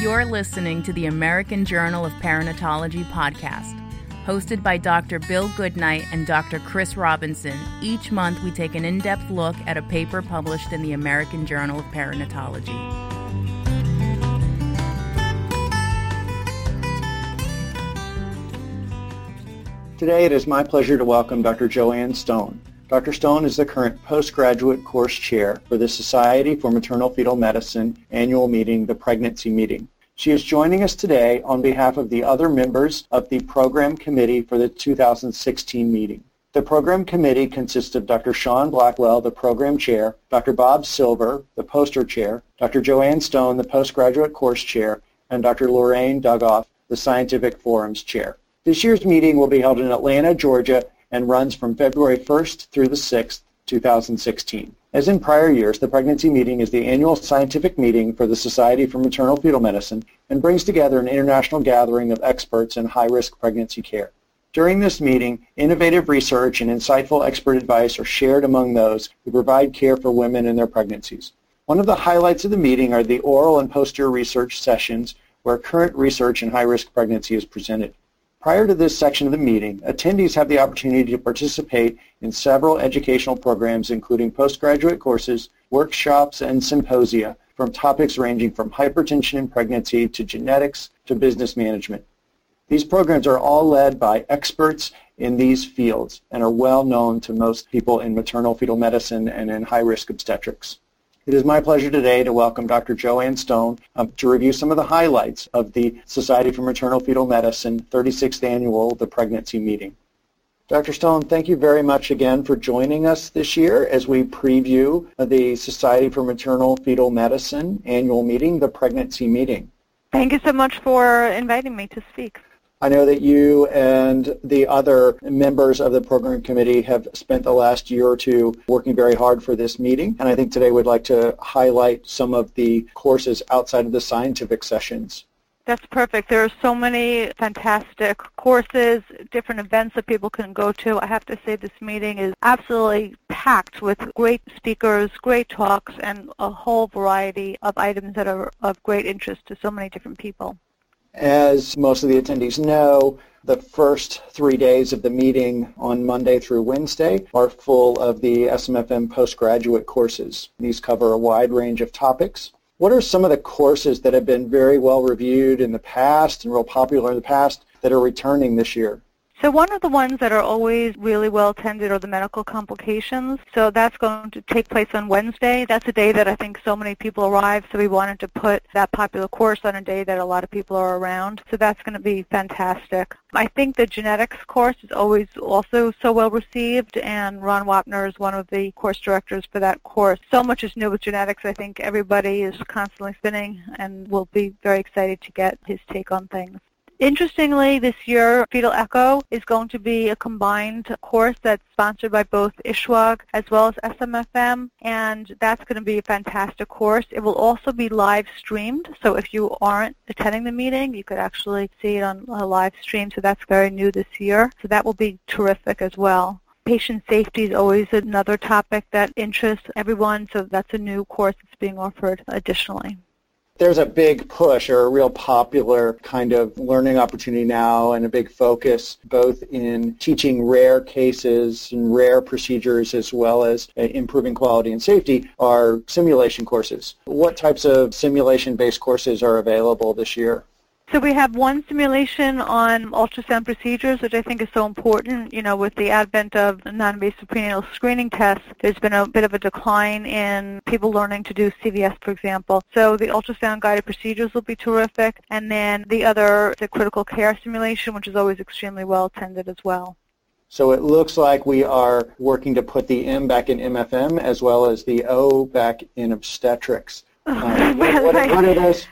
You're listening to the American Journal of Perinatology podcast. Hosted by Dr. Bill Goodnight and Dr. Chris Robinson, each month we take an in depth look at a paper published in the American Journal of Perinatology. Today it is my pleasure to welcome Dr. Joanne Stone. Dr. Stone is the current postgraduate course chair for the Society for Maternal Fetal Medicine annual meeting, the Pregnancy Meeting. She is joining us today on behalf of the other members of the program committee for the 2016 meeting. The program committee consists of Dr. Sean Blackwell, the program chair, Dr. Bob Silver, the poster chair, Dr. Joanne Stone, the postgraduate course chair, and Dr. Lorraine Dugoff, the scientific forums chair. This year's meeting will be held in Atlanta, Georgia and runs from February 1st through the 6th, 2016. As in prior years, the pregnancy meeting is the annual scientific meeting for the Society for Maternal Fetal Medicine and brings together an international gathering of experts in high-risk pregnancy care. During this meeting, innovative research and insightful expert advice are shared among those who provide care for women in their pregnancies. One of the highlights of the meeting are the oral and posterior research sessions where current research in high-risk pregnancy is presented. Prior to this section of the meeting, attendees have the opportunity to participate in several educational programs including postgraduate courses, workshops, and symposia from topics ranging from hypertension in pregnancy to genetics to business management. These programs are all led by experts in these fields and are well known to most people in maternal fetal medicine and in high-risk obstetrics. It is my pleasure today to welcome Dr. Joanne Stone um, to review some of the highlights of the Society for Maternal Fetal Medicine 36th Annual The Pregnancy Meeting. Dr. Stone, thank you very much again for joining us this year as we preview the Society for Maternal Fetal Medicine annual meeting, the Pregnancy Meeting. Thank you so much for inviting me to speak. I know that you and the other members of the program committee have spent the last year or two working very hard for this meeting, and I think today we'd like to highlight some of the courses outside of the scientific sessions. That's perfect. There are so many fantastic courses, different events that people can go to. I have to say this meeting is absolutely packed with great speakers, great talks, and a whole variety of items that are of great interest to so many different people. As most of the attendees know, the first three days of the meeting on Monday through Wednesday are full of the SMFM postgraduate courses. These cover a wide range of topics. What are some of the courses that have been very well reviewed in the past and real popular in the past that are returning this year? So one of the ones that are always really well attended are the medical complications. So that's going to take place on Wednesday. That's a day that I think so many people arrive, so we wanted to put that popular course on a day that a lot of people are around. So that's going to be fantastic. I think the genetics course is always also so well received, and Ron Wapner is one of the course directors for that course. So much is new with genetics. I think everybody is constantly spinning and will be very excited to get his take on things. Interestingly, this year, Fetal Echo is going to be a combined course that's sponsored by both ISUOG as well as SMFM, and that's going to be a fantastic course. It will also be live streamed, so if you aren't attending the meeting, you could actually see it on a live stream, so that's very new this year. So that will be terrific as well. Patient safety is always another topic that interests everyone, so that's a new course that's being offered additionally there's a big push or a real popular kind of learning opportunity now and a big focus both in teaching rare cases and rare procedures as well as uh, improving quality and safety are simulation courses. What types of simulation-based courses are available this year? So we have one simulation on ultrasound procedures, which I think is so important. You know, with the advent of non-invasive prenatal screening tests, there's been a bit of a decline in people learning to do CVS, for example. So the ultrasound guided procedures will be terrific. And then the other, the critical care simulation, which is always extremely well attended as well. So it looks like we are working to put the M back in MFM as well as the O back in obstetrics. Uh, what, what, what are those?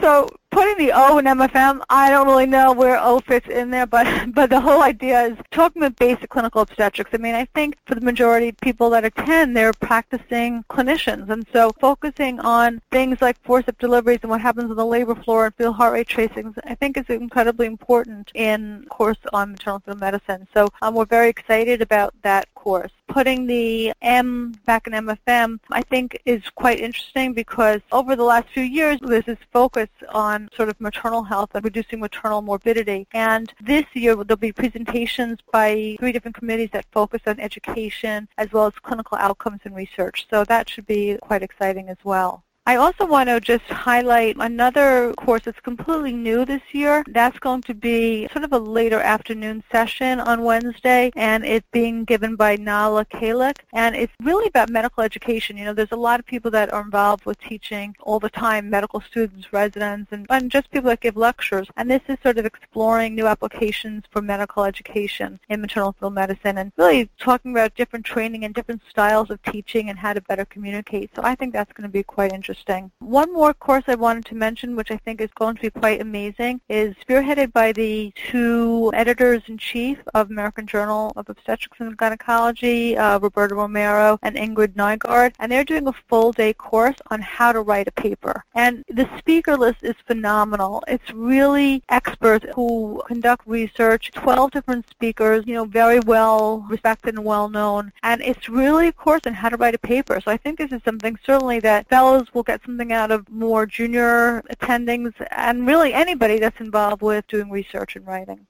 So putting the O in MFM, I don't really know where O fits in there, but but the whole idea is talking about basic clinical obstetrics. I mean, I think for the majority of people that attend, they're practicing clinicians, and so focusing on things like forceps deliveries and what happens on the labor floor and fetal heart rate tracings, I think is incredibly important in course on maternal fetal medicine. So um, we're very excited about that course. Putting the M back in MFM, I think is quite interesting because over the last few years, there's this focus on sort of maternal health and reducing maternal morbidity. And this year, there'll be presentations by three different committees that focus on education as well as clinical outcomes and research. So that should be quite exciting as well. I also want to just highlight another course that's completely new this year. That's going to be sort of a later afternoon session on Wednesday, and it's being given by Nala Kalik. And it's really about medical education. You know, there's a lot of people that are involved with teaching all the time, medical students, residents, and, and just people that give lectures. And this is sort of exploring new applications for medical education in maternal fetal medicine and really talking about different training and different styles of teaching and how to better communicate. So I think that's going to be quite interesting interesting. One more course I wanted to mention, which I think is going to be quite amazing, is spearheaded by the two editors-in-chief of American Journal of Obstetrics and Gynecology, uh, Roberto Romero and Ingrid Nygaard, and they're doing a full-day course on how to write a paper. And the speaker list is phenomenal. It's really experts who conduct research, 12 different speakers, you know, very well respected and well known, and it's really a course on how to write a paper. So I think this is something certainly that fellows will will get something out of more junior attendings and really anybody that's involved with doing research and writing.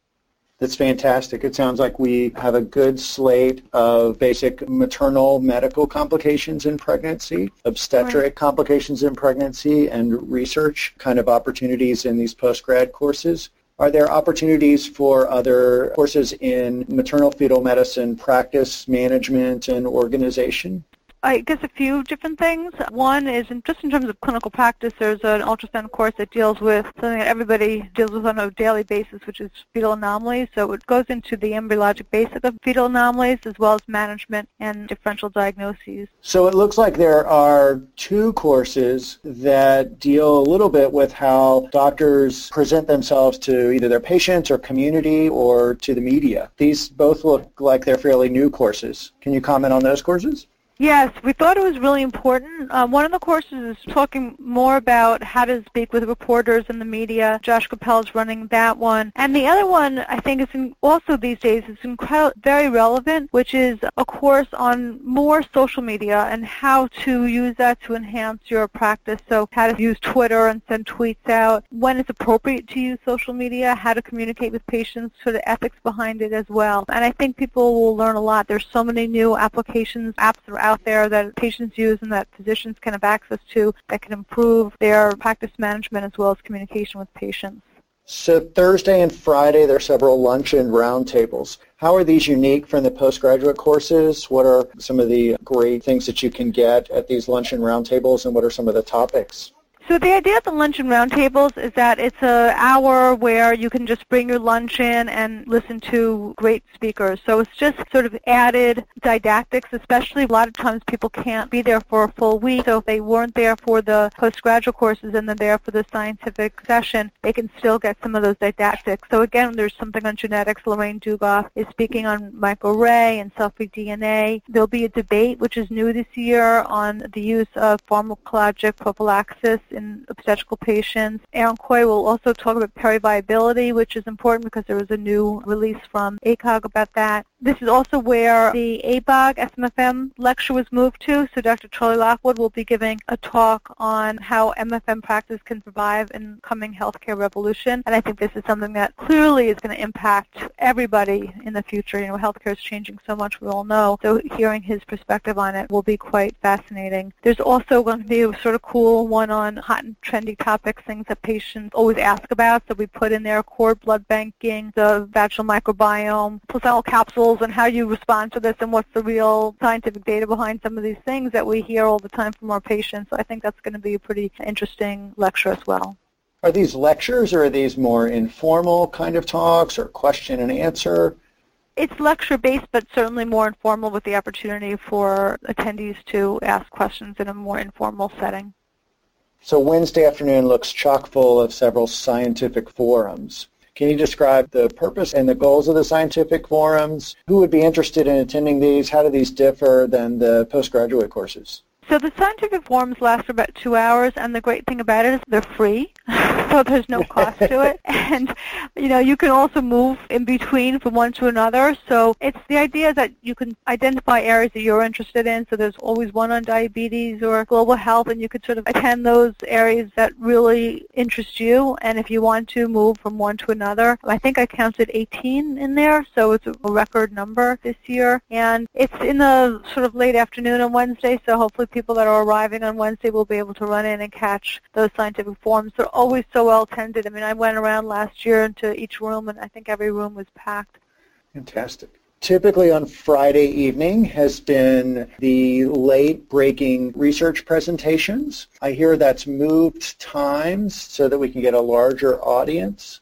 That's fantastic. It sounds like we have a good slate of basic maternal medical complications in pregnancy, obstetric right. complications in pregnancy, and research kind of opportunities in these postgrad courses. Are there opportunities for other courses in maternal fetal medicine practice, management, and organization? I guess a few different things. One is in, just in terms of clinical practice, there's an ultrasound course that deals with something that everybody deals with on a daily basis, which is fetal anomalies. So it goes into the embryologic basic of fetal anomalies as well as management and differential diagnoses. So it looks like there are two courses that deal a little bit with how doctors present themselves to either their patients or community or to the media. These both look like they're fairly new courses. Can you comment on those courses? Yes, we thought it was really important. Uh, one of the courses is talking more about how to speak with reporters and the media. Josh Copel is running that one. And the other one, I think, is in, also these days is incredible, very relevant, which is a course on more social media and how to use that to enhance your practice. So how to use Twitter and send tweets out, when it's appropriate to use social media, how to communicate with patients, sort of ethics behind it as well. And I think people will learn a lot. There's so many new applications, apps are out out there that patients use and that physicians can have access to that can improve their practice management as well as communication with patients. So Thursday and Friday, there are several luncheon roundtables. How are these unique from the postgraduate courses? What are some of the great things that you can get at these luncheon roundtables, and what are some of the topics? So the idea of the luncheon roundtables is that it's an hour where you can just bring your lunch in and listen to great speakers. So it's just sort of added didactics, especially a lot of times people can't be there for a full week. So if they weren't there for the postgraduate courses and they're there for the scientific session, they can still get some of those didactics. So again, there's something on genetics. Lorraine Dugoff is speaking on microarray and cell-free DNA. There'll be a debate, which is new this year, on the use of pharmacologic prophylaxis in obstetrical patients. Aaron Caughey will also talk about periviability, which is important because there was a new release from ACOG about that. This is also where the ABOG SMFM lecture was moved to. So Dr. Charlie Lockwood will be giving a talk on how MFM practice can survive in coming healthcare revolution. And I think this is something that clearly is going to impact everybody in the future. You know, healthcare is changing so much, we all know. So hearing his perspective on it will be quite fascinating. There's also going to be a sort of cool one on hot and trendy topics, things that patients always ask about. So we put in there cord blood banking, the vaginal microbiome, placental capsules, and how you respond to this and what's the real scientific data behind some of these things that we hear all the time from our patients. So I think that's going to be a pretty interesting lecture as well. Are these lectures or are these more informal kind of talks or question and answer? It's lecture based, but certainly more informal with the opportunity for attendees to ask questions in a more informal setting. So Wednesday afternoon looks chock full of several scientific forums. Can you describe the purpose and the goals of the scientific forums? Who would be interested in attending these? How do these differ than the postgraduate courses? So the scientific forums last for about two hours, and the great thing about it is they're free. so there's no cost to it. And, you know, you can also move in between from one to another. So it's the idea that you can identify areas that you're interested in. So there's always one on diabetes or global health, and you could sort of attend those areas that really interest you. And if you want to move from one to another, I think I counted 18 in there, so it's a record number this year. And it's in the sort of late afternoon on Wednesday, so hopefully people that are arriving on Wednesday will be able to run in and catch those scientific forums. They're always so well attended. I mean, I went around last year into each room, and I think every room was packed. Fantastic. Typically on Friday evening has been the late breaking research presentations. I hear that's moved times so that we can get a larger audience.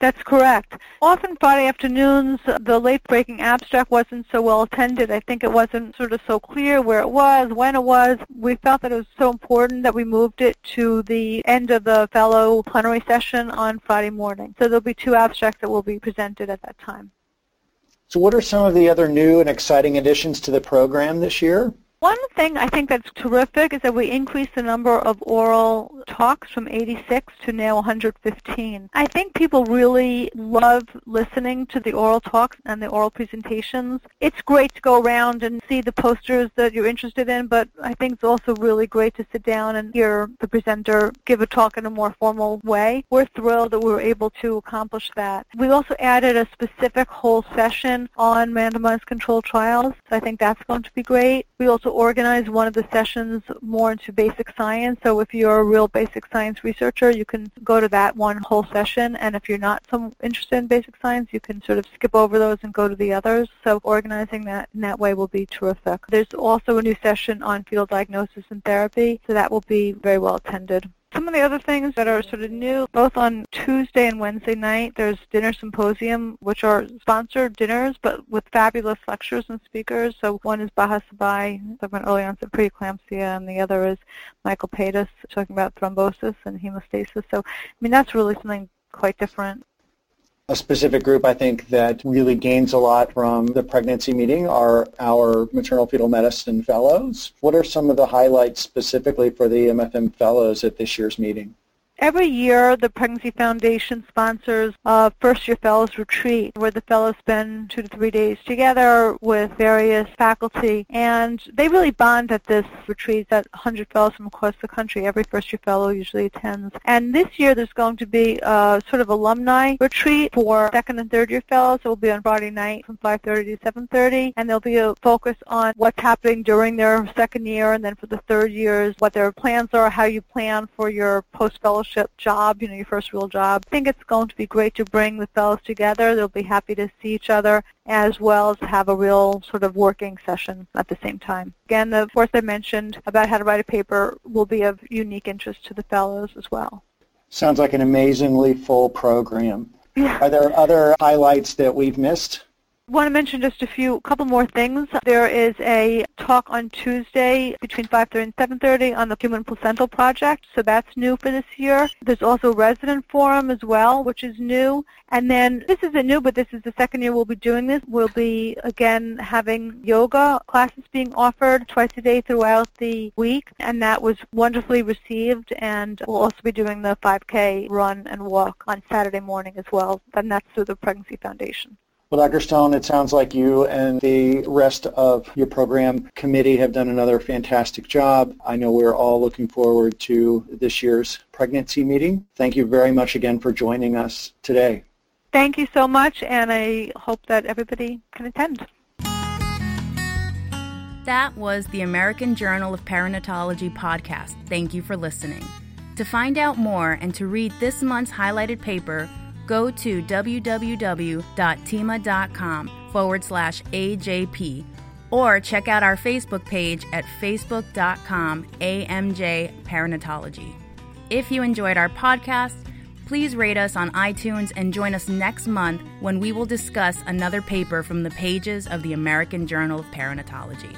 That's correct. Often Friday afternoons, the late-breaking abstract wasn't so well attended. I think it wasn't sort of so clear where it was, when it was. We felt that it was so important that we moved it to the end of the fellow plenary session on Friday morning. So there'll be two abstracts that will be presented at that time. So what are some of the other new and exciting additions to the program this year? One thing I think that's terrific is that we increased the number of oral talks from 86 to now 115. I think people really love listening to the oral talks and the oral presentations. It's great to go around and see the posters that you're interested in, but I think it's also really great to sit down and hear the presenter give a talk in a more formal way. We're thrilled that we were able to accomplish that. We also added a specific whole session on randomized controlled trials, so I think that's going to be great. We also organize one of the sessions more into basic science. So if you're a real basic science researcher, you can go to that one whole session. And if you're not so interested in basic science, you can sort of skip over those and go to the others. So organizing that in that way will be terrific. There's also a new session on fetal diagnosis and therapy, so that will be very well attended. Some of the other things that are sort of new, both on Tuesday and Wednesday night, there's dinner symposium, which are sponsored dinners, but with fabulous lectures and speakers. So one is Baha Sibai, talking about early onset preeclampsia, and the other is Michael Paidas, talking about thrombosis and hemostasis. So, I mean, that's really something quite different a specific group I think that really gains a lot from the pregnancy meeting are our maternal fetal medicine fellows. What are some of the highlights specifically for the MFM fellows at this year's meeting? Every year, the Pregnancy Foundation sponsors a first-year fellows retreat where the fellows spend two to three days together with various faculty, and they really bond at this retreat that 100 fellows from across the country, every first-year fellow usually attends. And this year, there's going to be a sort of alumni retreat for second and third-year fellows. It will be on Friday night from 5.30 to 7.30, and there'll be a focus on what's happening during their second year, and then for the third years, what their plans are, how you plan for your post-fellowship fellowship job, you know, your first real job. I think it's going to be great to bring the fellows together. They'll be happy to see each other as well as have a real sort of working session at the same time. Again, the course I mentioned about how to write a paper will be of unique interest to the fellows as well. Sounds like an amazingly full program. Yeah. Are there other highlights that we've missed? Want to mention just a few, couple more things. There is a talk on Tuesday between 5.30 and 7.30 on the Human Placental Project, so that's new for this year. There's also a resident forum as well, which is new. And then this isn't new, but this is the second year we'll be doing this. We'll be, again, having yoga classes being offered twice a day throughout the week, and that was wonderfully received. And we'll also be doing the 5K run and walk on Saturday morning as well, and that's through the Pregnancy Foundation. Well, Dr. Stone, it sounds like you and the rest of your program committee have done another fantastic job. I know we're all looking forward to this year's pregnancy meeting. Thank you very much again for joining us today. Thank you so much, and I hope that everybody can attend. That was the American Journal of Perinatology podcast. Thank you for listening. To find out more and to read this month's highlighted paper, go to www.thieme.com forward slash AJP or check out our Facebook page at facebook.com AMJ Perinatology. If you enjoyed our podcast, please rate us on iTunes and join us next month when we will discuss another paper from the pages of the American Journal of Perinatology.